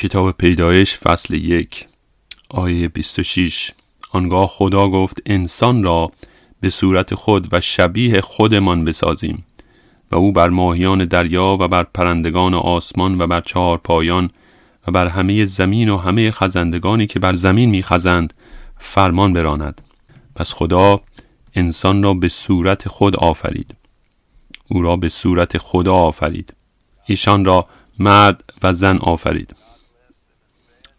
کتاب پیدایش فصل یک آیه 26 آنگاه خدا گفت انسان را به صورت خود و شبیه خودمان بسازیم و او بر ماهیان دریا و بر پرندگان آسمان و بر چهار پایان و بر همه زمین و همه خزندگانی که بر زمین میخزند فرمان براند. پس خدا انسان را به صورت خود آفرید. او را به صورت خدا آفرید. ایشان را مرد و زن آفرید.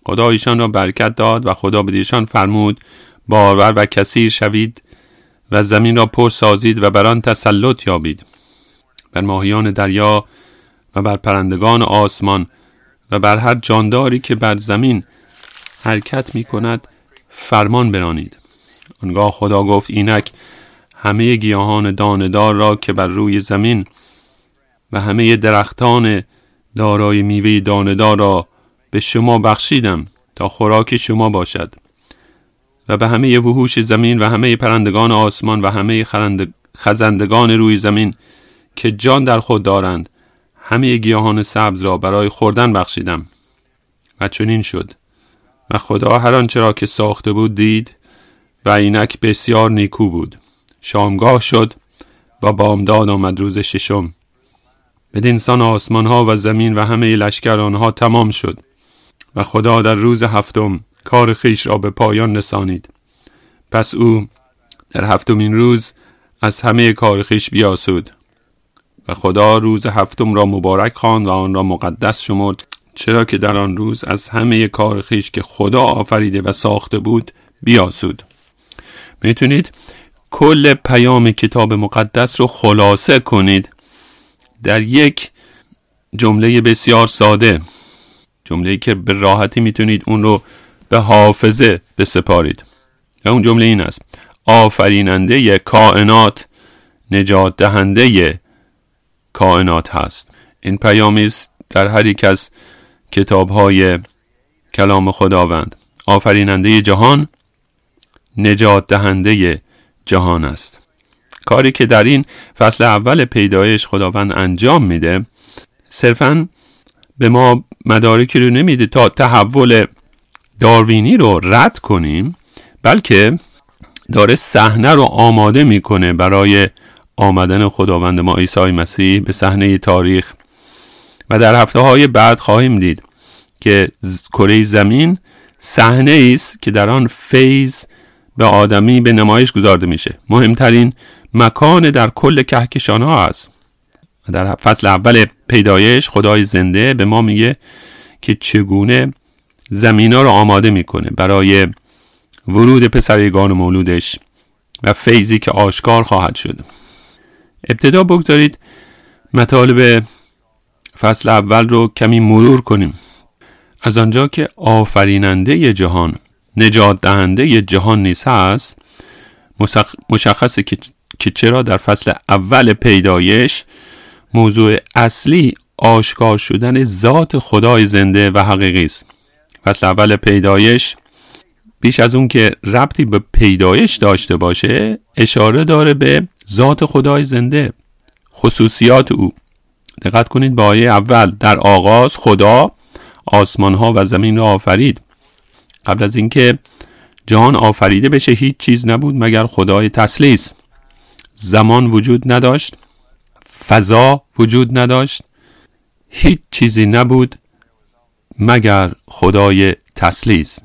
خدا ایشان را برکت داد و خدا به ایشان فرمود بارور و کثیر شوید و زمین را پر سازید و بر آن تسلط یابید. بر ماهیان دریا و بر پرندگان آسمان و بر هر جانداری که بر زمین حرکت می کند فرمان برانید. آنگاه خدا گفت اینک همه گیاهان داندار را که بر روی زمین و همه درختان دارای میوه داندار را به شما بخشیدم تا خوراک شما باشد. و به همه وحوش زمین و همه پرندگان آسمان و همه خزندگان روی زمین که جان در خود دارند همه گیاهان سبز را برای خوردن بخشیدم. و چنین شد. و خدا هر آنچه را که ساخته بود دید و اینک بسیار نیکو بود. شامگاه شد و بامداد آمد روز ششم. بدینسان آسمان ها و زمین و همه لشکر آنها تمام شد. و خدا در روز هفتم کار خیش را به پایان رسانید. پس او در هفتمین روز از همه کار خیش بیاسود و خدا روز هفتم را مبارک خواند و آن را مقدس شمرد چرا که در آن روز از همه کار خیش که خدا آفریده و ساخته بود بیاسود. می‌تونید کل پیام کتاب مقدس رو خلاصه کنید. در یک جمله بسیار ساده جمله که به راحتی می‌تونید اون رو به حافظه بسپارید. و اون جمله این است. آفریننده کائنات نجات دهنده کائنات هست. این پیامی است در هر یک از کتاب های کلام خداوند. آفریننده جهان نجات دهنده جهان است. کاری که در این فصل اول پیدایش خداوند انجام میده صرفا به ما مدارکی رو نمیده تا تحول داروینی رو رد کنیم بلکه داره صحنه رو آماده می‌کنه برای آمدن خداوند ما عیسی مسیح به صحنه تاریخ. و در هفته های بعد خواهیم دید که کره زمین صحنه است که در آن فیض به آدمی به نمایش گذارده میشه. مهمترین مکان در کل کهکشان ها است. در فصل اول پیدایش خدای زنده به ما میگه که چگونه زمین ها رو آماده می‌کنه برای ورود پسرگان مولودش و فیضی که آشکار خواهد شد. ابتدا بگذارید مطالب فصل اول رو کمی مرور کنیم. از آنجا که آفریننده جهان نجات دهنده جهان نیست هست مشخصه که چرا در فصل اول پیدایش موضوع اصلی آشکار شدن ذات خدای زنده و حقیقی است. فصل اول پیدایش بیش از اون که ربطی به پیدایش داشته باشه اشاره داره به ذات خدای زنده خصوصیات او. دقت کنید با آیه اول در آغاز خدا آسمان ها و زمین را آفرید. قبل از اینکه جهان آفریده بشه هیچ چیز نبود مگر خدای تسلیس. زمان وجود نداشت. فضا وجود نداشت هیچ چیزی نبود مگر خدای تسلیس.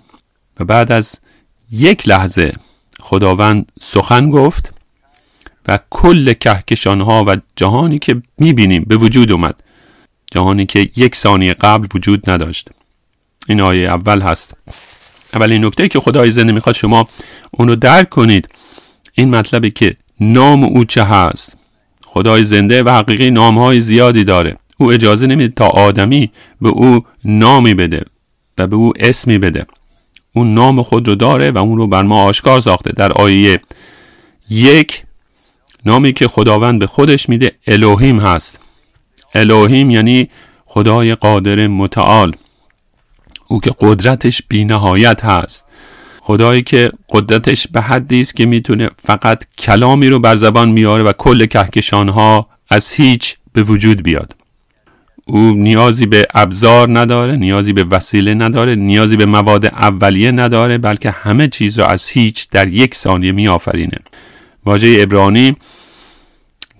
و بعد از یک لحظه خداوند سخن گفت و کل کهکشان ها و جهانی که می‌بینیم به وجود اومد جهانی که یک ثانیه قبل وجود نداشت. این آیه اول هست. اولین نکته که خدای زنده می‌خواد شما اونو درک کنید. این مطلبه که نام او چه هست؟ خدای زنده و حقیقی نام های زیادی داره. او اجازه نمیده تا آدمی به او نامی بده و به او اسمی بده. اون نام خود رو داره و اون رو بر ما آشکار ساخته. در آیه یک نامی که خداوند به خودش میده الوهیم هست. الوهیم یعنی خدای قادر متعال. او که قدرتش بی نهایت هست. خدایی که قدرتش به حدی است که می‌تونه فقط کلامی رو بر زبان میاره و کل کهکشان ها از هیچ به وجود بیاد. او نیازی به ابزار نداره نیازی به وسیله نداره نیازی به مواد اولیه نداره بلکه همه چیز را از هیچ در یک ثانیه می آفرینه واژه ابرانی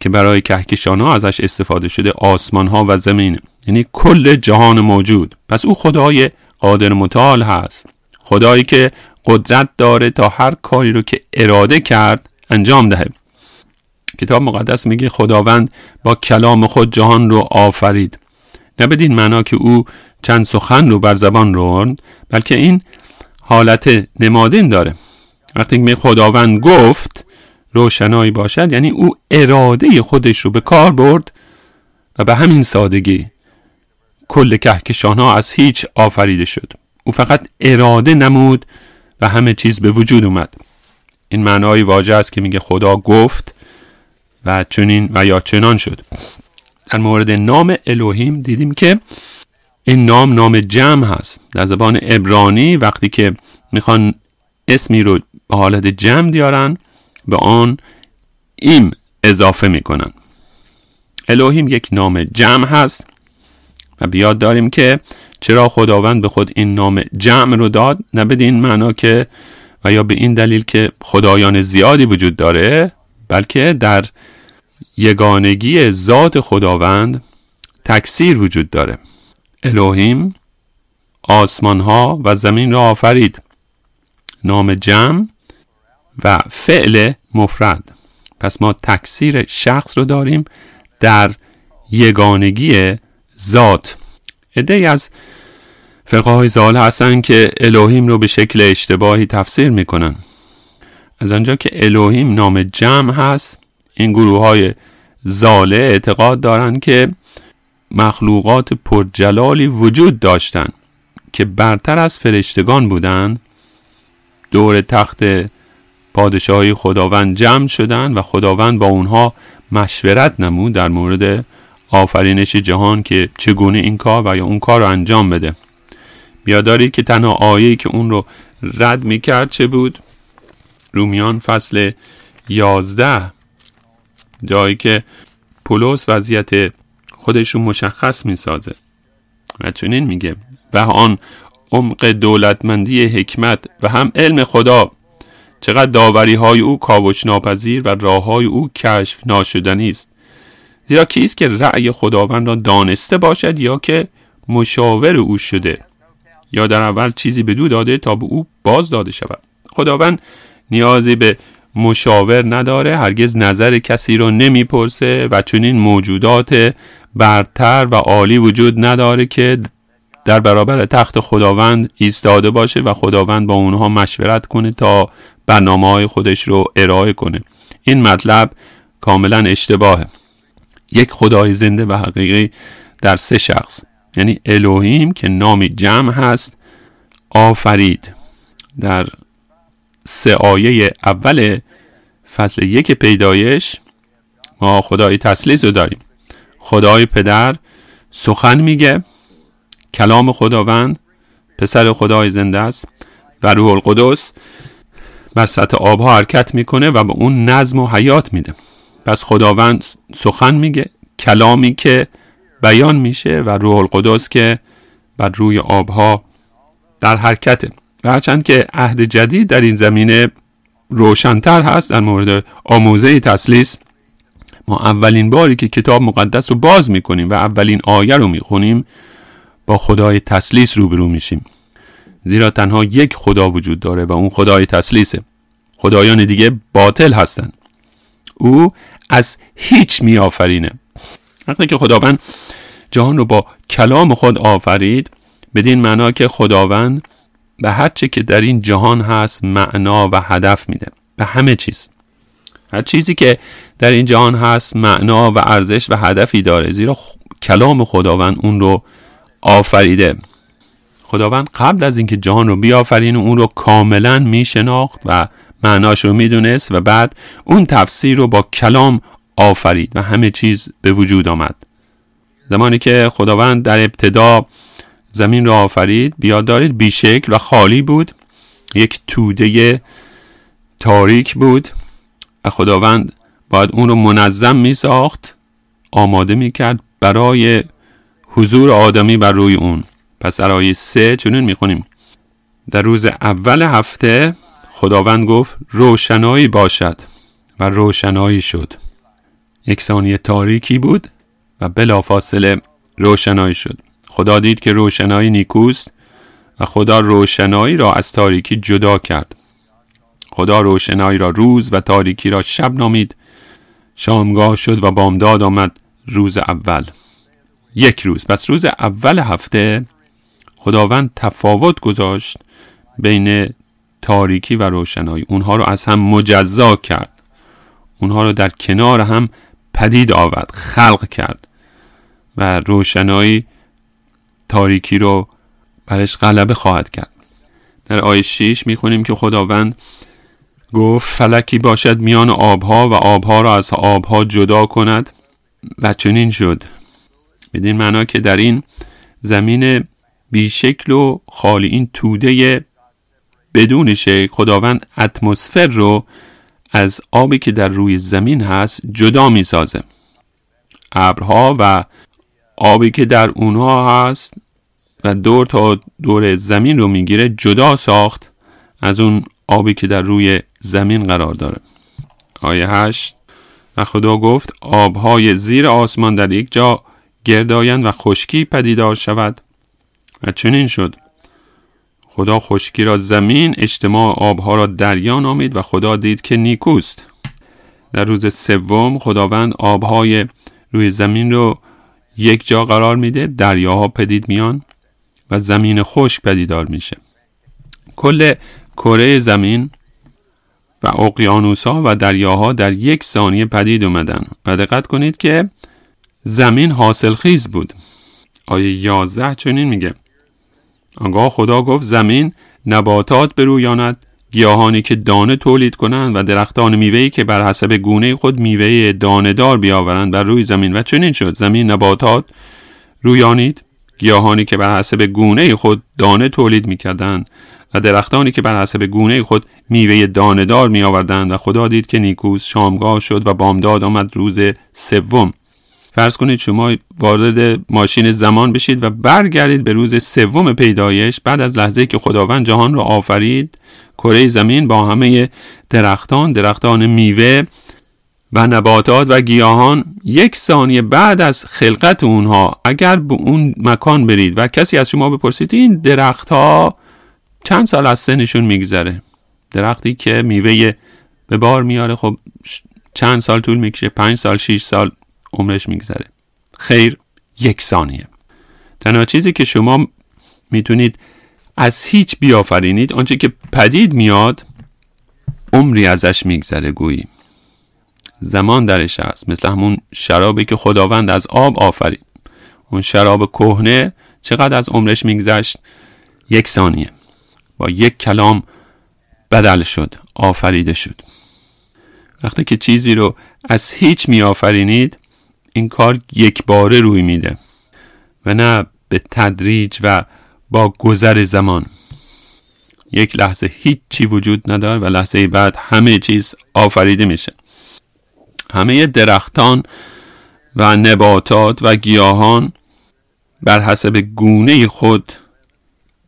که برای کهکشان ها ازش استفاده شده آسمان ها و زمین یعنی کل جهان موجود. پس او خدای قادر متعال هست. خدایی که قدرت داره تا هر کاری رو که اراده کرد انجام دهه. کتاب مقدس میگه خداوند با کلام خود جهان رو آفرید. نه بدین معنا که او چند سخن رو بر زبان رورد بلکه این حالت نمادین داره. وقتی که خداوند گفت روشنایی باشد یعنی او اراده خودش رو به کار برد و به همین سادگی کل کهکشان ها از هیچ آفریده شد. او فقط اراده نمود و همه چیز به وجود اومد. این معنای واژه است که میگه خدا گفت و چنین و یا چنان شد. در مورد نام الوهیم دیدیم که این نام نام جمع هست. در زبان ابرانی وقتی که می‌خوان اسمی رو به حالت جمع دیارن به آن ایم اضافه می‌کنن. الوهیم یک نام جمع هست و بیاد داریم که چرا خداوند به خود این نام جمع رو داد؟ نه بدین معنا که و یا به این دلیل که خدایان زیادی وجود داره بلکه در یگانگی ذات خداوند تکثیر وجود داره. الوهیم آسمان ها و زمین را آفرید. نام جمع و فعل مفرد. پس ما تکثیر شخص رو داریم در یگانگی ذات. عده از فرقه های زال هستن که الوهیم رو به شکل اشتباهی تفسیر می‌کنن. از آنجا که الوهیم نام جمع هست این گروه های زاله اعتقاد دارند که مخلوقات پرجلالی وجود داشتند که برتر از فرشتگان بودند دور تخت پادشاهی خداوند جمع شدند و خداوند با اونها مشورت نمود در مورد آفرینش جهان که چگونه این کار و یا اون کار رو انجام بده. بیاداری که تنها آیه که اون رو رد می‌کرد چه بود؟ رومیان فصل یازده جایی که پولس وضعیت خودش مشخص می‌سازه. و چنین میگه و آن عمق دولتمندی حکمت و هم علم خدا. چقدر داوری های او کاوش ناپذیر و راه های او کشف ناشدنی است. زیرا کیست که رأی خداوند را دانسته باشد یا که مشاور او شده؟ یا در اول چیزی به دو داده تا به او باز داده شود؟ خداوند نیازی به مشاور نداره هرگز نظر کسی رو نمی‌پرسه و چنین موجودات برتر و عالی وجود نداره که در برابر تخت خداوند ایستاده باشه و خداوند با اونها مشورت کنه تا برنامه های خودش رو ارائه کنه. این مطلب کاملا اشتباهه. یک خدای زنده و حقیقی در سه شخص. یعنی الوهیم که نامی جمع هست آفرید. در سه آیه اول فصل یک پیدایش ما خدای تسلیس رو داریم. خدای پدر سخن میگه کلام خداوند پسر خدای زنده است و روح القدس بر سطح آبها حرکت می‌کنه و به اون نظم و حیات میده. پس خداوند سخن میگه کلامی که بیان میشه و روح القدس که بر روی آبها در حرکته. و هرچند که عهد جدید در این زمینه روشنتر هست در مورد آموزه تسلیس ما اولین باری که کتاب مقدس رو باز می‌کنیم و اولین آیه رو می‌خونیم با خدای تسلیس روبرو میشیم. زیرا تنها یک خدا وجود داره و اون خدای تسلیسه خدایان دیگه باطل هستند او از هیچ میآفرینه. وقتی که خداوند جهان رو با کلام خود آفرید بدین معنا که خداوند به هر چه که در این جهان هست معنا و هدف میده. به همه چیز. هر چیزی که در این جهان هست معنا و ارزش و هدفی داره زیرا کلام خداوند اون رو آفریده. خداوند قبل از اینکه جهان رو بیافرین اون رو کاملا میشناخت و معناش رو می‌دونست و بعد اون تفسیر رو با کلام آفرید و همه چیز به وجود آمد. زمانی که خداوند در ابتدا زمین را آفرید بیاد دارید بیشکل و خالی بود یک توده تاریک بود و خداوند باید اون رو منظم می ساخت آماده می کرد برای حضور آدمی بر روی اون. پس در آیه سه چنین می‌خونیم. در روز اول هفته خداوند گفت روشنایی باشد. و روشنایی شد. یک ثانیه تاریکی بود و بلافاصله روشنایی شد. خدا دید که روشنایی نیکوست و خدا روشنایی را از تاریکی جدا کرد. خدا روشنایی را روز و تاریکی را شب نامید. شامگاه شد و بامداد آمد روز اول. یک روز. پس روز اول هفته خداوند تفاوت گذاشت بین تاریکی و روشنایی. اونها رو از هم مجزا کرد. اونها رو در کنار هم پدید آورد خلق کرد. و روشنایی تاریکی رو برش غلبه خواهد کرد. در آیه 6 می‌خونیم که خداوند گفت فلکی باشد میان آبها و آبها را از آبها جدا کند. و چنین شد. بدین معنا که در این زمین بیشکل و خالی این توده بدون شکل خداوند اتمسفر رو از آبی که در روی زمین هست جدا می سازه ابرها و آبی که در اونها هست و دور تا دور زمین رو می‌گیره جدا ساخت از اون آبی که در روی زمین قرار داره. آیه هشت و خدا گفت آبهای زیر آسمان در یک جا گردایند و خشکی پدیدار شود. و چنین شد. خدا خشکی را زمین اجتماع آبها را دریا نامید و خدا دید که نیکوست. در روز سوم خداوند آبهای روی زمین رو یک جا قرار میده دریاها پدید میان و زمین خشک پدیدار میشه. کل کره زمین و اقیانوسها و دریاها در یک ثانیه پدید اومدن و دقت کنید که زمین حاصل خیز بود. آیه 11 چنین میگه آنگاه خدا گفت زمین نباتات برویاند گیاهانی که دانه تولید کنند و درختان میوهی که بر حسب گونه خود میوه دار بیاورند بر روی زمین. و چنین شد. زمین نباتات رویانید گیاهانی که بر حسب گونه خود دانه تولید می‌کردند و درختانی که بر حسب گونه خود میوه دار می آوردند و خدا دید که نیکوز شامگاه شد و بامداد آمد روز سوم. فرض کنید شما وارد ماشین زمان بشید و برگردید به روز سوم پیدایش بعد از لحظه که خداوند جهان را آفرید کره زمین با همه درختان درختان میوه و نباتات و گیاهان یک ثانیه بعد از خلقت اونها اگر به اون مکان برید و کسی از شما بپرسید این درختها چند سال از سنشون میگذره؟ درختی که میوه به بار میاره خب چند سال طول می‌کشه؟ پنج سال شیش سال؟ عمرش میگذره. خیر یک ثانیه. تنها چیزی که شما می‌تونید از هیچ بیافرینید آنچه که پدید میاد عمری ازش میگذره گویی. زمان درش هست. مثل همون شرابی که خداوند از آب آفرید. اون شراب کهنه چقدر از عمرش میگذشت؟ یک ثانیه. با یک کلام بدل شد آفریده شد. وقتی که چیزی رو از هیچ می آفرینید این کار یک باره روی میده و نه به تدریج و با گذر زمان. یک لحظه هیچ چی وجود نداره و لحظه بعد همه چیز آفریده میشه. همه درختان و نباتات و گیاهان بر حسب گونه خود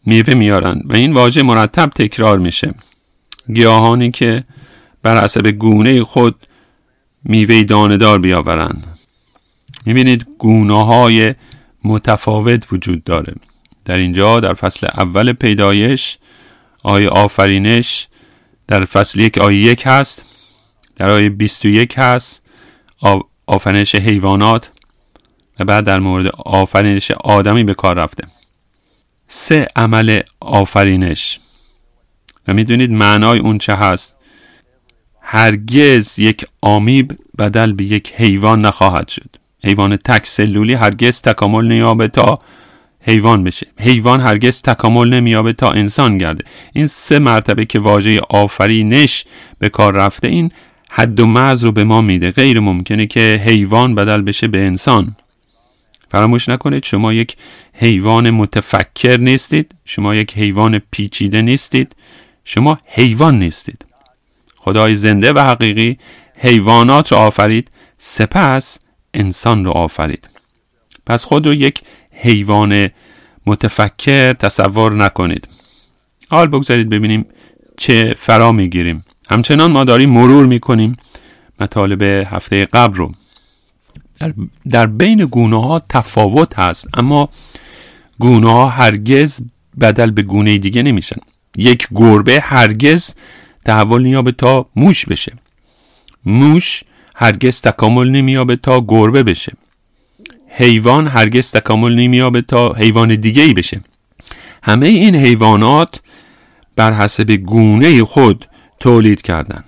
میوه میارن و این واژه مرتب تکرار میشه. گیاهانی که بر حسب گونه خود میوه داندار بیاورند. می‌بینید گونه های متفاوت وجود داره. در اینجا در فصل اول پیدایش آیه آفرینش در فصل یک آیه یک هست در آیه 21 هست آفرینش حیوانات و بعد در مورد آفرینش آدمی به کار رفته. سه عمل آفرینش. و می‌دونید معنای اون چه هست؟ هرگز یک آمیب بدل به یک حیوان نخواهد شد. حیوان تک سلولی هرگز تکامل نیابه تا حیوان بشه. حیوان هرگز تکامل نمیابه تا انسان گرده. این سه مرتبه که واژه آفرینش به کار رفته این حد و مرز رو به ما میده. غیر ممکنه که حیوان بدل بشه به انسان. فراموش نکنید شما یک حیوان متفکر نیستید شما یک حیوان پیچیده نیستید شما حیوان نیستید. خدای زنده و حقیقی حیوانات را آفرید. سپس انسان را آفرید. پس خود رو یک حیوان متفکر تصور نکنید. حال بگذارید ببینیم چه فرا می‌گیریم. همچنان ما داریم مرور می‌کنیم مطالب هفته قبل رو. در, در بین گونه ها تفاوت هست اما گونه ها هرگز بدل به گونه دیگه نمیشن. یک گربه هرگز تحول نیابه تا موش بشه. موش هرگز تکامل نمیابه تا گربه بشه. حیوان هرگز تکامل نمیابه تا حیوان دیگه ای بشه. همه این حیوانات بر حسب گونه خود تولید کردن.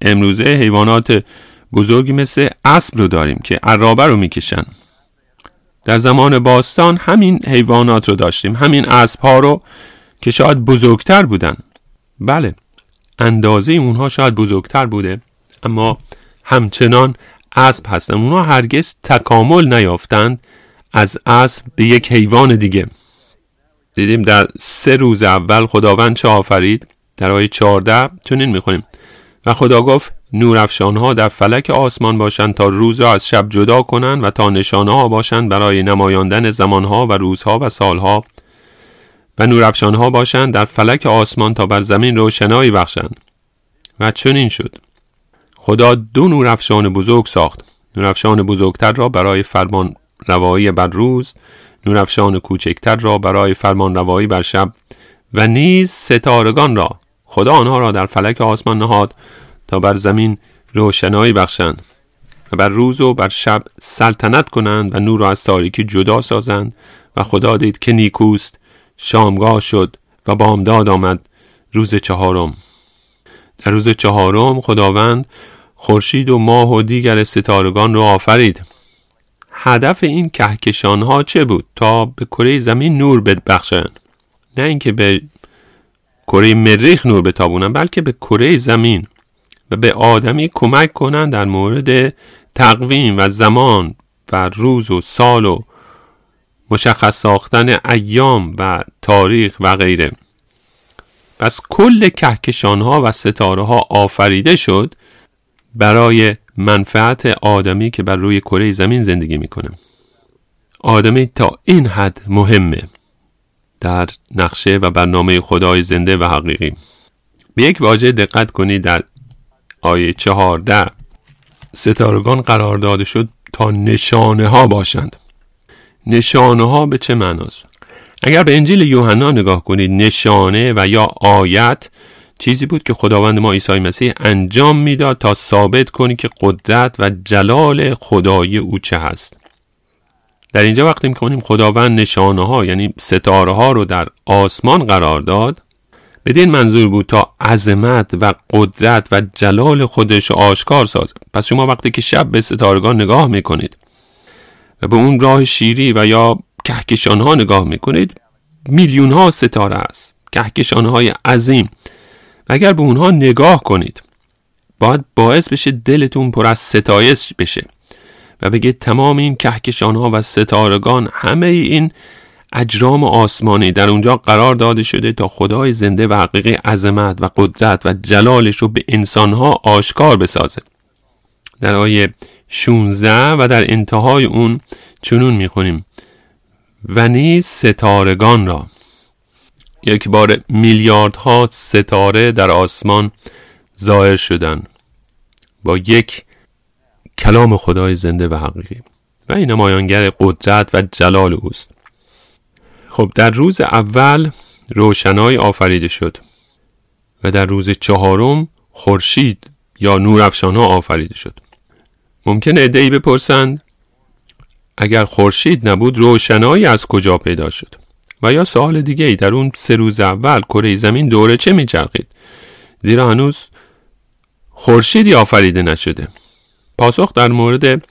امروزه حیوانات بزرگی مثل اسب رو داریم که عرابه رو می‌کشن. در زمان باستان همین حیوانات رو داشتیم. همین اسب ها رو که شاید بزرگتر بودن. بله اندازه اونها شاید بزرگتر بوده اما همچنان اسب هستن. اونها هرگز تکامل نیافتند از اسب به یک حیوان دیگه. دیدیم در سه روز اول خداوند چه آفرید؟ در آیه 14 چنین می‌خونیم. و خدا گفت نورافشان ها در فلک آسمان باشند تا روز را از شب جدا کنند و تا نشانه ها باشند برای نمایاندن زمان ها و روزها و سالها. و نورافشان ها باشند در فلک آسمان تا بر زمین روشنایی بخشند. و چنین شد. خدا دو نورافشان بزرگ ساخت. نورافشان بزرگتر را برای فرمان روایی بر روز نورافشان کوچکتر را برای فرمان روایی بر شب و نیز ستارگان را خدا آنها را در فلک آسمان نهاد تا بر زمین روشنایی بخشند و بر روز و بر شب سلطنت کنند و نور را از تاریکی جدا سازند و خدا دید که نیکوست شامگاه شد و بامداد آمد روز چهارم. در روز چهارم خداوند خورشید و ماه و دیگر ستارگان را آفرید. هدف این کهکشان ها چه بود تا به کره زمین نور ببخشند؟ نه اینکه به کره مریخ نور بتابونن بلکه به کره زمین و به آدمی کمک کنند در مورد تقویم و زمان و روز و سال و مشخص ساختن ایام و تاریخ و غیره. پس کل کهکشان ها و ستاره ها آفریده شد برای منفعت آدمی که بر روی کره زمین زندگی می‌کنه. آدمی تا این حد مهمه در نقشه و برنامه خدای زنده و حقیقی. به یک واژه دقت کنید در آیه چهارده. ستارگان قرار داده شد تا نشانه ها باشند. نشانه ها به چه معناست؟ اگر به انجیل یوحنا نگاه کنید نشانه و یا آیت چیزی بود که خداوند ما عیسی مسیح انجام می‌داد تا ثابت کنی که قدرت و جلال خدای او چه هست. در اینجا وقتی می‌کنیم خداوند نشانه ها یعنی ستاره ها رو در آسمان قرار داد بدین منظور بود تا عظمت و قدرت و جلال خودش آشکار سازه پس شما وقتی که شب به ستارگان نگاه می‌کنید و به اون راه شیری و یا کهکشان ها نگاه می‌کنید میلیون ها ستاره است. کهکشان های عظیم. اگر به اونها نگاه کنید باید باعث بشه دلتون پر از ستایش بشه و بگید تمام این کهکشان ها و ستارگان همه این اجرام آسمانی در اونجا قرار داده شده تا خدای زنده و حقیقی عظمت و قدرت و جلالش رو به انسانها آشکار بسازه. در آیه 16 و در انتهای اون چنون می‌خونیم. و نیز ستارگان را یک بار میلیاردها ستاره در آسمان ظاهر شدن. با یک کلام خدای زنده و حقیقی. و این نمایانگر قدرت و جلال اوست. خب در روز اول روشنای آفریده شد و در روز چهارم خورشید یا نورافشان ها آفریده شد. ممکن ای بپرسند اگر خورشید نبود روشنایی از کجا پیدا شد؟ و یا سوال دیگه ای در اون سه روز اول کره زمین دوره چه میچرخید؟ زیرا هنوز خورشیدی آفریده نشده. پاسخ در مورد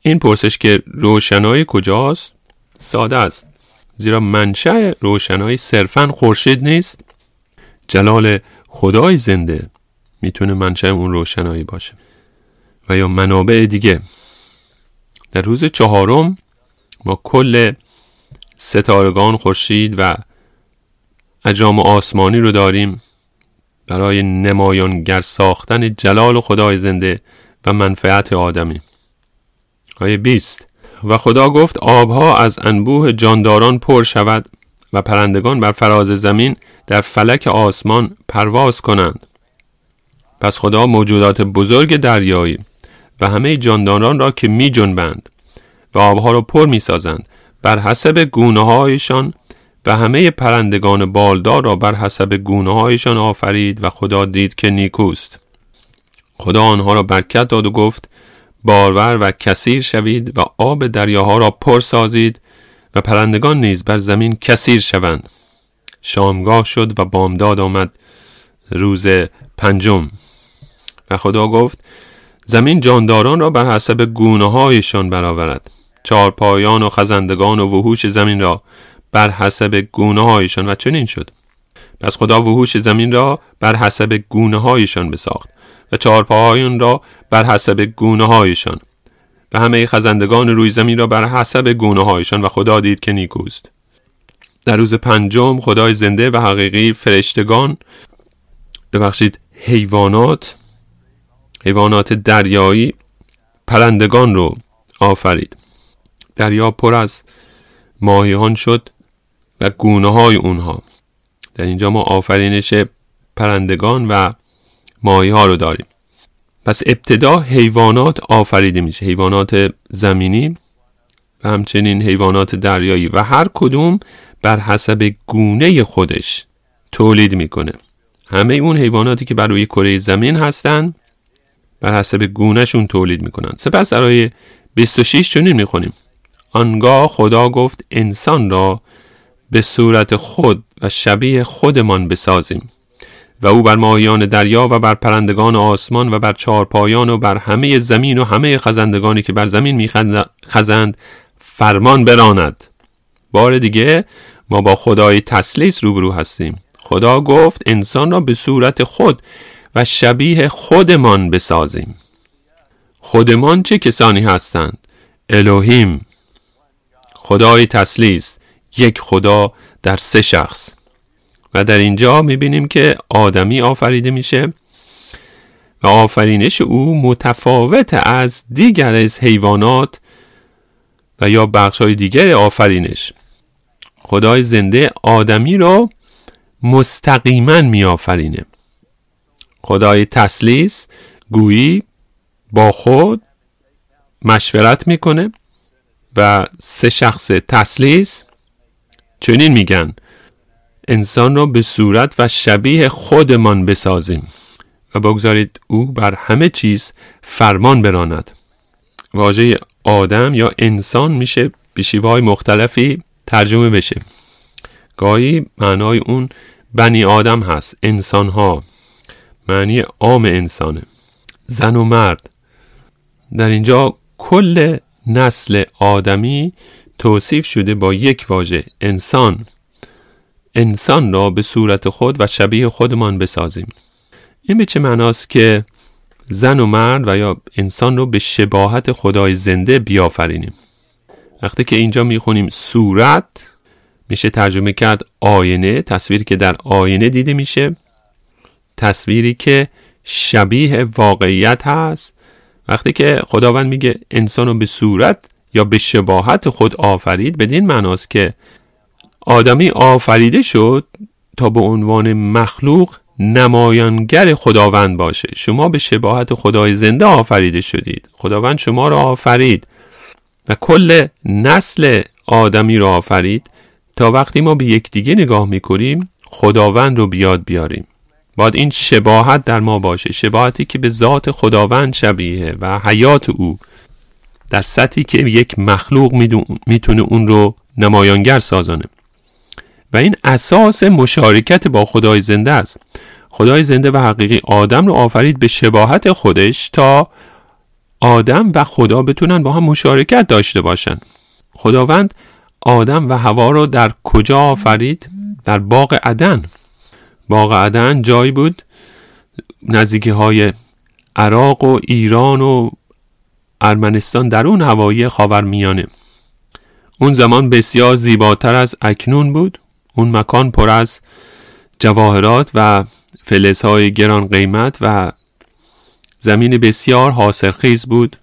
این پرسش که روشنایی کجاست؟ ساده است. زیرا منشأ روشنایی صرفا خورشید نیست. جلال خدای زنده می‌تونه منشأ اون روشنایی باشه. و یا منابع دیگه. در روز چهارم ما کل ستارگان خورشید و اجرام آسمانی رو داریم برای نمایانگر ساختن جلال خدای زنده و منفعت آدمی. آیه 20 و خدا گفت آبها از انبوه جانداران پر شود و پرندگان بر فراز زمین در فلک آسمان پرواز کنند. پس خدا موجودات بزرگ دریایی و همه جانداران را که می جنبند و آبها را پر می سازند بر حسب گونه هایشان و همه پرندگان بالدار را بر حسب گونه هایشان آفرید و خدا دید که نیکوست. خدا آنها را برکت داد و گفت بارور و کثیر شوید و آب دریاها را پر سازید و پرندگان نیز بر زمین کثیر شوند. شامگاه شد و بامداد آمد روز پنجم. و خدا گفت زمین جانداران را بر حسب گونه هایشان برآورد. چارپایان و خزندگان و وحوش زمین را بر حسب گونه هایشان و چنین شد. پس خدا وحوش زمین را بر حسب گونه هایشان بساخت و چهارپاهایان را بر حسب گونه هایشان و همه خزندگان روی زمین را بر حسب گونه هایشان و خدا دید که نیکوست. در روز پنجم خدای زنده و حقیقی فرشتگان ببخشید حیوانات حیوانات دریایی پرندگان رو آفرید. دریا پر از ماهیان شد و گونه های اونها. در اینجا ما آفرینش پرندگان و ماهی ها رو داریم. پس ابتدا حیوانات آفریده میشه حیوانات زمینی و همچنین حیوانات دریایی و هر کدوم بر حسب گونه خودش تولید می‌کنه. همه اون حیواناتی که بر روی کره زمین هستن بر حسب گونهشون تولید می‌کنن. سپس آیه 26 چنین می‌خونیم. آنگاه خدا گفت انسان را به صورت خود و شبیه خودمان بسازیم و او بر ماهیان دریا و بر پرندگان آسمان و بر چهارپایان و بر همه زمین و همه خزندگانی که بر زمین میخزند فرمان براند. بار دیگه ما با خدای تسلیس روبرو هستیم. خدا گفت انسان را به صورت خود و شبیه خودمان بسازیم. خودمان چه کسانی هستند؟ الوهیم خدای تسلیس یک خدا در سه شخص. و در اینجا می‌بینیم که آدمی آفریده میشه و آفرینش او متفاوت از دیگر از حیوانات و یا بخش های دیگر آفرینش. خدای زنده آدمی را مستقیما میآفرینه. خدای تسلیس گویی با خود مشورت می‌کنه. و سه شخص تسلیس چنین میگن انسان را به صورت و شبیه خودمان بسازیم و بگذارید او بر همه چیز فرمان براند. واژه آدم یا انسان میشه به شیوه های مختلفی ترجمه بشه. گاهی معنای اون بنی آدم هست انسان ها معنی عام انسانه. زن و مرد. در اینجا کل نسل آدمی توصیف شده با یک واژه انسان. انسان را به صورت خود و شبیه خودمان بسازیم. این به چه معناست که زن و مرد و یا انسان رو به شباهت خدای زنده بیافرینیم؟ وقتی که اینجا می‌خونیم صورت میشه ترجمه کرد آینه تصویری که در آینه دیده میشه. تصویری که شبیه واقعیت هست. وقتی که خداوند میگه انسان رو به صورت یا به شباهت خود آفرید بدین معناست که آدمی آفریده شد تا به عنوان مخلوق نمایانگر خداوند باشه. شما به شباهت خدای زنده آفریده شدید. خداوند شما را آفرید و کل نسل آدمی را آفرید. تا وقتی ما به یکدیگه نگاه می‌کنیم خداوند رو بیاد بیاریم. باید این شباهت در ما باشه شباهتی که به ذات خداوند شبیه و حیات او در سطحی که یک مخلوق می‌تونه اون رو نمایانگر سازانه. و این اساس مشارکت با خدای زنده است. خدای زنده و حقیقی آدم رو آفرید به شباهت خودش تا آدم و خدا بتونن با هم مشارکت داشته باشن. خداوند آدم و هوا رو در کجا آفرید؟ در باغ عدن. عدن جایی بود. نزدیکی های عراق و ایران و ارمنستان در اون هوایی خاورمیانه. اون زمان بسیار زیباتر از اکنون بود. اون مکان پر از جواهرات و فلزهای گران قیمت و زمین بسیار حاصلخیز بود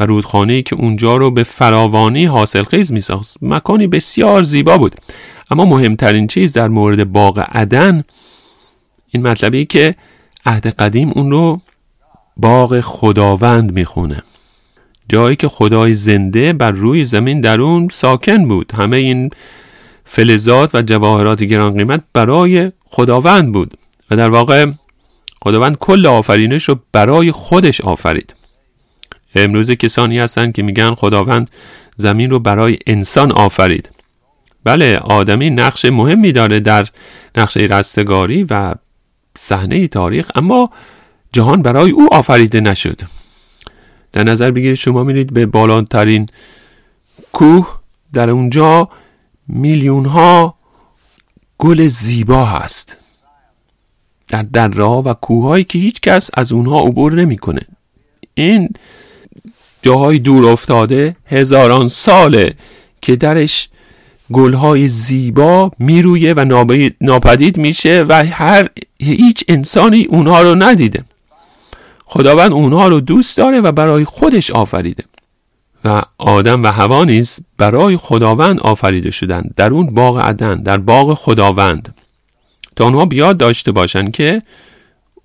و رودخانه‌ای که اونجا رو به فراوانی حاصل خیز می مکانی بسیار زیبا بود. اما مهمترین چیز در مورد باغ عدن این مطلبی که عهد قدیم اون رو باغ خداوند می‌خونه. جایی که خدای زنده بر روی زمین در اون ساکن بود. همه این فلزات و جواهرات گران قیمت برای خداوند بود. و در واقع خداوند کل آفرینش رو برای خودش آفرید. امروز کسانی هستند که میگن خداوند زمین رو برای انسان آفرید. بله آدمی نقش مهمی داره در نقشه رستگاری و صحنه تاریخ اما جهان برای او آفریده نشد. در نظر بگیرید شما میرید به بالاترین کوه. در اونجا میلیون ها گل زیبا هست. در دره و کوههایی که هیچ کس از اونها عبور نمی‌کنه. این جاهای دور افتاده هزاران ساله که درش گلهای زیبا میرویه و ناپدید میشه و هر هیچ انسانی اونها رو ندیده. خداوند اونها رو دوست داره و برای خودش آفریده. و آدم و هوا نیز برای خداوند آفریده شدند. در اون باغ عدن در باغ خداوند. تا اونها بیاد داشته باشند که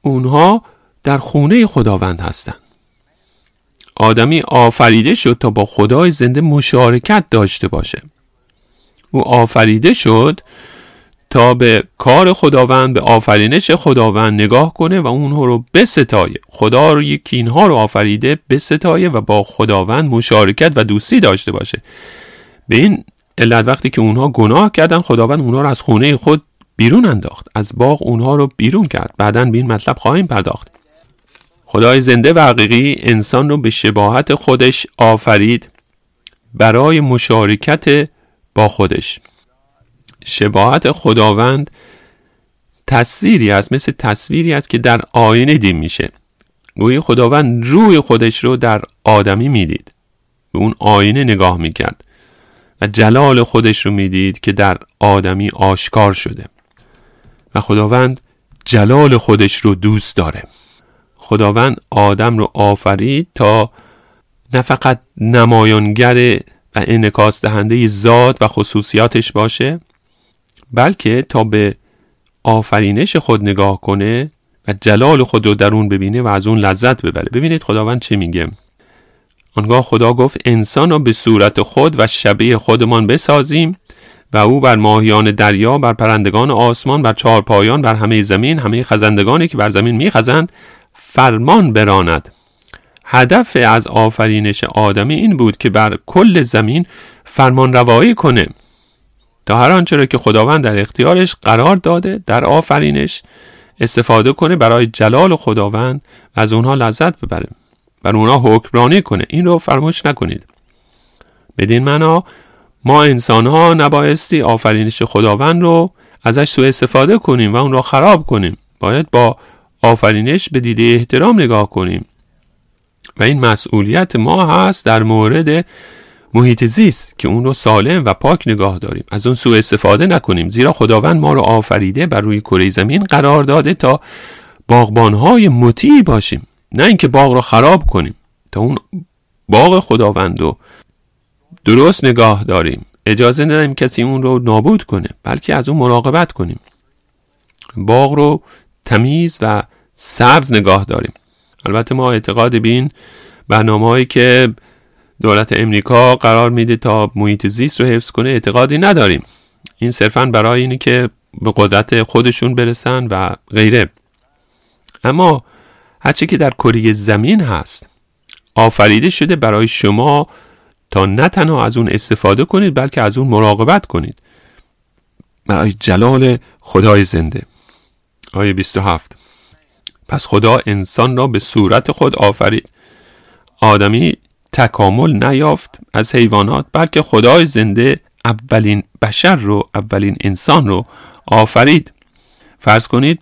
اونها در خونه خداوند هستند. آدمی آفریده شد تا با خدای زنده مشارکت داشته باشه. او آفریده شد تا به کار خداوند به آفرینش خداوند نگاه کنه و اونها رو بستایه. خدا رو یکی اینها رو آفریده بستایه و با خداوند مشارکت و دوستی داشته باشه. به این علت وقتی که اونها گناه کردن خداوند اونها رو از خونه خود بیرون انداخت. از باغ اونها رو بیرون کرد. بعدا به این مطلب خواهیم پرداخت. خدای زنده و حقیقی انسان رو به شباهت خودش آفرید. برای مشارکت با خودش. شباهت خداوند تصویری است مثل تصویری است که در آینه دیم میشه. گویی خداوند روی خودش رو در آدمی می‌دید. به اون آینه نگاه می‌کرد و جلال خودش رو می‌دید که در آدمی آشکار شده. و خداوند جلال خودش رو دوست داره. خداوند آدم رو آفرید تا نه فقط نمایانگر انکاس دهنده ذات و خصوصیاتش باشه بلکه تا به آفرینش خود نگاه کنه و جلال خود رو در اون ببینه و از اون لذت ببره. ببینید خداوند چه میگه. آنگاه خدا گفت انسان را به صورت خود و شبیه خودمان بسازیم و او بر ماهیان دریا بر پرندگان آسمان بر چهارپایان بر همه زمین همه خزندگانی که بر زمین میخزند فرمان براند. هدف از آفرینش آدمی این بود که بر کل زمین فرمان روایی کنه. تا هر آنچه را که خداوند در اختیارش قرار داده در آفرینش استفاده کنه برای جلال خداوند و از اونها لذت ببره بر اونها حکمرانی کنه. این رو فراموش نکنید. بدین معنا ما انسان ها نبایستی آفرینش خداوند رو ازش سوء استفاده کنیم و اون را خراب کنیم. باید با آفرینش به دیده احترام نگاه کنیم. و این مسئولیت ما هست در مورد محیط زیست که اون رو سالم و پاک نگاه داریم. از اون سوء استفاده نکنیم. زیرا خداوند ما رو آفریده بر روی کره زمین قرار داده تا باغبانهای مطیعی باشیم. نه اینکه باغ رو خراب کنیم. تا اون باغ خداوند رو درست نگاه داریم. اجازه ندهیم کسی اون رو نابود کنه بلکه از اون مراقبت کنیم. باغ رو تمیز و سبز نگاه داریم. البته ما اعتقاد بین برنامه هایی که دولت امریکا قرار میده تا محیط زیست رو حفظ کنه اعتقادی نداریم. این صرفا برای اینه که به قدرت خودشون برسن و غیره. اما هرچی که در کره زمین هست آفریده شده برای شما تا نه تنها از اون استفاده کنید بلکه از اون مراقبت کنید. برای جلال خدای زنده. آیه 27 پس خدا انسان را به صورت خود آفرید. آدمی تکامل نیافت از حیوانات بلکه خدای زنده اولین بشر رو اولین انسان رو آفرید. فرض کنید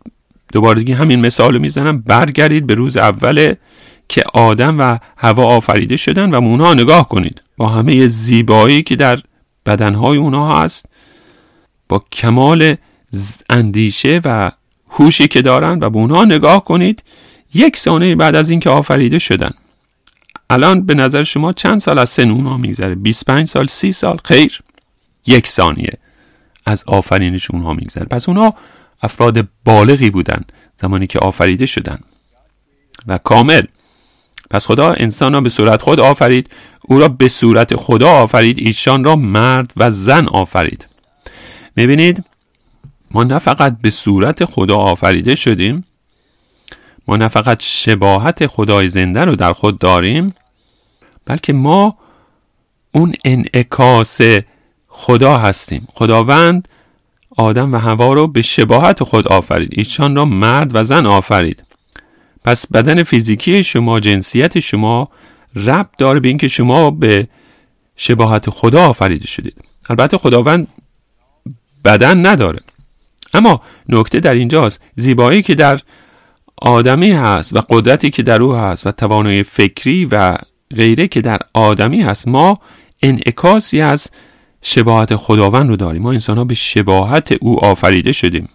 دوباره دیگه همین مثال رو می‌زنم. برگردید به روز اول که آدم و هوا آفریده شدن و اونها نگاه کنید. با همه زیبایی که در بدنهای اونها هست با کمال اندیشه و هوشی که دارن و به اونها نگاه کنید یک سانه بعد از اینکه آفریده شدن. الان به نظر شما چند سال از سن اونها میگذره؟ 25 سال 30 سال؟ خیر. یک ثانیه. از آفرینش اونها میگذره. پس اونها افراد بالغی بودن زمانی که آفریده شدن. و کامل. پس خدا انسان را به صورت خود آفرید. او را به صورت خدا آفرید. ایشان را مرد و زن آفرید. می‌بینید؟ ما نه فقط به صورت خدا آفریده شدیم ما نه فقط شباهت خدای زنده رو در خود داریم بلکه ما اون انعکاس خدا هستیم. خداوند آدم و هوا رو به شباهت خود آفرید. ایشان را مرد و زن آفرید. پس بدن فیزیکی شما جنسیت شما رب داره به اینکه شما به شباهت خدا آفریده شدید. البته خداوند بدن نداره. اما نکته در اینجاست زیبایی که در آدمی هست و قدرتی که در او هست و توانایی فکری و غیره که در آدمی هست ما انعکاسی از شباهت خداوند رو داریم. ما انسان ها به شباهت او آفریده شدیم.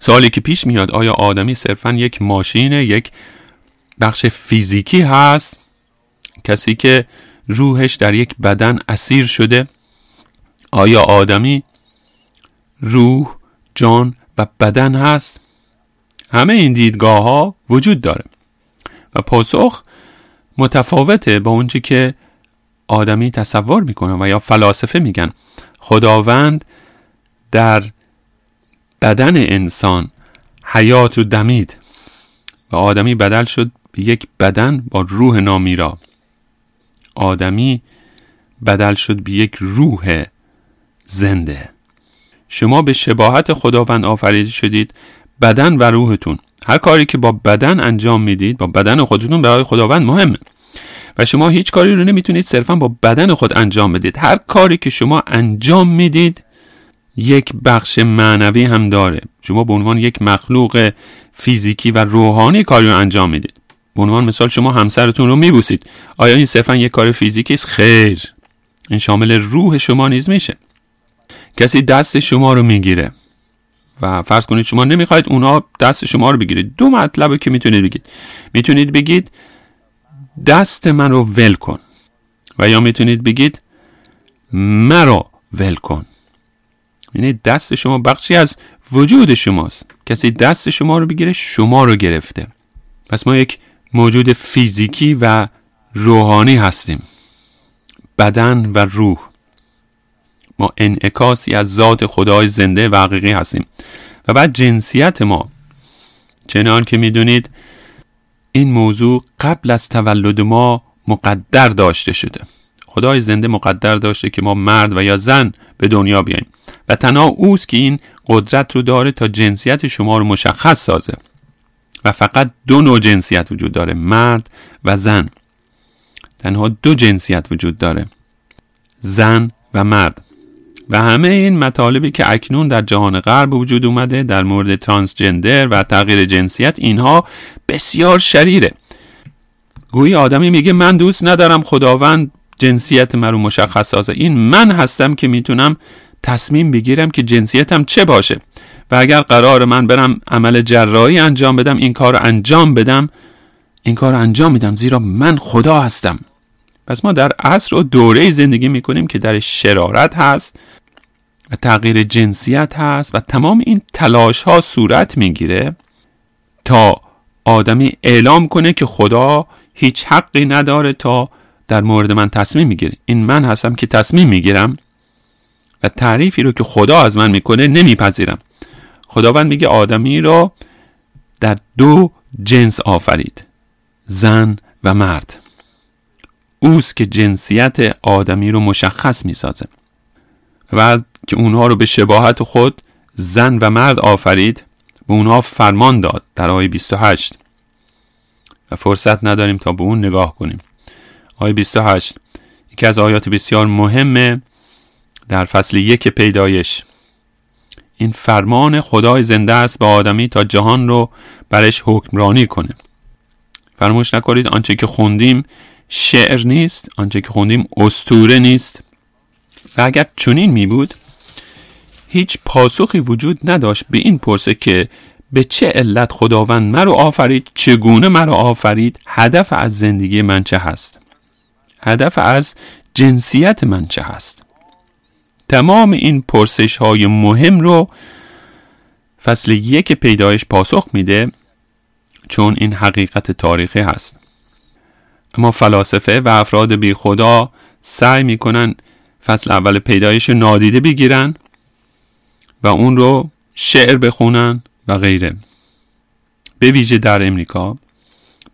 سالی که پیش میاد آیا آدمی صرفا یک ماشین یک بخش فیزیکی هست؟ کسی که روحش در یک بدن اسیر شده آیا آدمی روح جان و بدن هست. همه این دیدگاه ها وجود داره. و پاسخ متفاوته با اونچه که آدمی تصور می‌کنه و یا فلاسفه میگن. خداوند در بدن انسان حیات رو دمید. و آدمی بدل شد به یک بدن با روح نامیرا. آدمی بدل شد به یک روح زنده. شما به شباهت خداوند آفریده شدید بدن و روحتون. هر کاری که با بدن انجام می‌دید با بدن خودتون برای خداوند مهمه. و شما هیچ کاری رو نمی‌تونید صرفا با بدن خود انجام بدید. هر کاری که شما انجام می‌دید یک بخش معنوی هم داره. شما به عنوان یک مخلوق فیزیکی و روحانی کاری رو انجام می‌دید. به عنوان مثال شما همسرتون رو میبوسید. آیا این صرفا یک کار فیزیکی است؟ خیر. این شامل روح شما نیز میشه. کسی دست شما رو می‌گیره. و فرض کنید شما نمی‌خواید اونا دست شما رو بگیرید. دو مطلب که می‌تونید بگید. می‌تونید بگید دست من رو ول کن. و یا می‌تونید بگید مرا ول کن. یعنی دست شما بخشی از وجود شماست. کسی دست شما رو بگیره شما رو گرفته. پس ما یک موجود فیزیکی و روحانی هستیم. بدن و روح. ما انعکاسی از ذات خدای زنده و حقیقی هستیم. و بعد جنسیت ما. چنان که می‌دونید این موضوع قبل از تولد ما مقدر داشته شده. خدای زنده مقدر داشته که ما مرد و یا زن به دنیا بیاییم. و تنها اوست که این قدرت رو داره تا جنسیت شما رو مشخص سازه. و فقط دو نوع جنسیت وجود داره مرد و زن. تنها دو جنسیت وجود داره زن و مرد. و همه این مطالبی که اکنون در جهان غرب وجود اومده در مورد ترانسجندر و تغییر جنسیت اینها بسیار شریره. گویی آدمی میگه من دوست ندارم خداوند جنسیت من رو مشخص سازه. این من هستم که می‌تونم تصمیم بگیرم که جنسیتم چه باشه. و اگر قرار من برم عمل جراحی انجام بدم این کار انجام بدم این کار انجام میدم زیرا من خدا هستم. پس ما در عصر و دوره زندگی می‌کنیم که در شرارت هست و تغییر جنسیت هست و تمام این تلاش ها صورت می‌گیره تا آدمی اعلام کنه که خدا هیچ حقی نداره تا در مورد من تصمیم می‌گیره. این من هستم که تصمیم می‌گیرم و تعریفی رو که خدا از من می‌کنه نمیپذیرم. خداوند میگه آدمی رو در دو جنس آفرید زن و مرد. اوست که جنسیت آدمی رو مشخص می‌سازه و که اونها رو به شباهت خود زن و مرد آفرید به اونها فرمان داد در آیه 28 و فرصت نداریم تا به اون نگاه کنیم. آیه 28 یکی از آیات بسیار مهمه در فصل یک پیدایش. این فرمان خدای زنده است به آدمی تا جهان رو برش حکمرانی کنه. فراموش نکنید آنچه که خوندیم شعر نیست آنچه که خوندیم استوره نیست. و اگر چنین می بود هیچ پاسخی وجود نداشت به این پرسه که به چه علت خداوند مرا آفرید چگونه مرا آفرید هدف از زندگی من چه هست؟ هدف از جنسیت من چه هست؟ تمام این پرسش های مهم رو فصل یک پیدایش پاسخ میده چون این حقیقت تاریخی هست. اما فلاسفه و افراد بی خدا سعی می‌کنن فصل اول پیدایش نادیده بگیرن و اون رو شعر بخونن و غیره. به ویژه در امریکا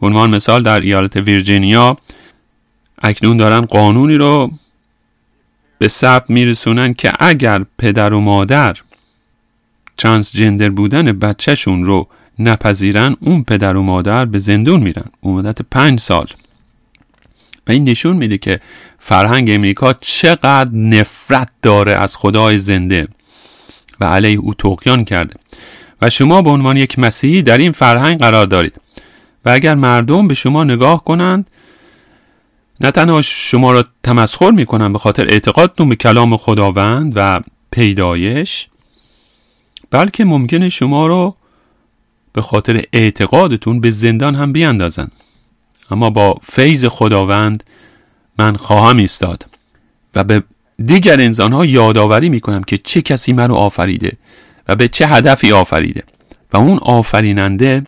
به عنوان مثال در ایالت ویرجینیا اکنون دارن قانونی رو به ثبت میرسونن که اگر پدر و مادر ترانسجندر بودن بچهشون رو نپذیرن اون پدر و مادر به زندون میرن. مدت پنج سال. و این نشون میده که فرهنگ امریکا چقدر نفرت داره از خدای زنده و علیه او توقیان کرده. و شما به عنوان یک مسیحی در این فرهنگ قرار دارید. و اگر مردم به شما نگاه کنند نه تنها شما را تمسخر می‌کنن به خاطر اعتقادتون به کلام خداوند و پیدایش بلکه ممکنه شما رو به خاطر اعتقادتون به زندان هم بیاندازن اما با فیض خداوند من خواهم ایستاد و به دیگر انسان ها یادآوری می‌کنم که چه کسی منو آفریده و به چه هدفی آفریده و اون آفریننده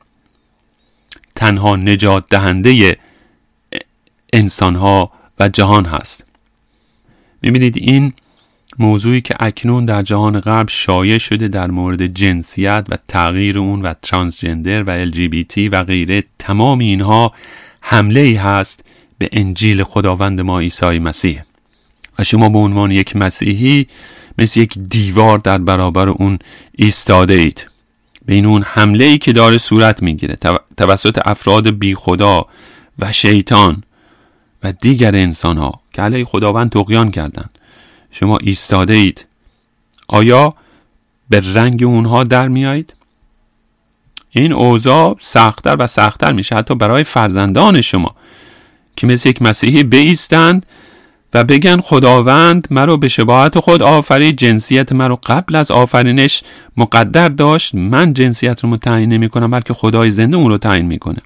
تنها نجات دهنده انسان ها و جهان هست. می‌بینید این موضوعی که اکنون در جهان غرب شایع شده در مورد جنسیت و تغییر اون و ترانسجندر و LGBT و غیره تمام اینها حمله ای هست به انجیل خداوند ما عیسی مسیح. و شما به عنوان یک مسیحی مثل یک دیوار در برابر اون ایستاده اید به این اون حمله ای که داره صورت می‌گیره توسط افراد بی خدا و شیطان و دیگر انسان ها که علیه خداوند تقیان کردند شما ایستاده اید آیا به رنگ اونها در میایید این اوضاع سختتر و سختتر میشه حتی برای فرزندان شما که مثل یک مسیحی بیستند و بگن خداوند مرا به شباهت خود آفرید جنسیت مرا قبل از آفرینش مقدر داشت من جنسیت رو تعیین نمی کنم بلکه خدای زنده اون رو تعیین می‌کنه.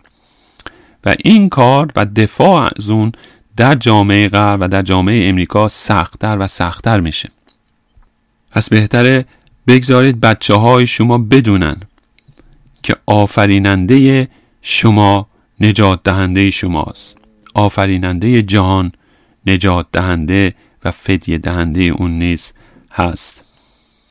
و این کار و دفاع از اون در جامعه غرب و در جامعه امریکا سختتر و سختتر میشه. پس بهتره بگذارید بچه های شما بدونن که آفریننده شما نجات دهنده شماست. آفریننده جهان نجات دهنده و فدیه دهنده اون نیز هست.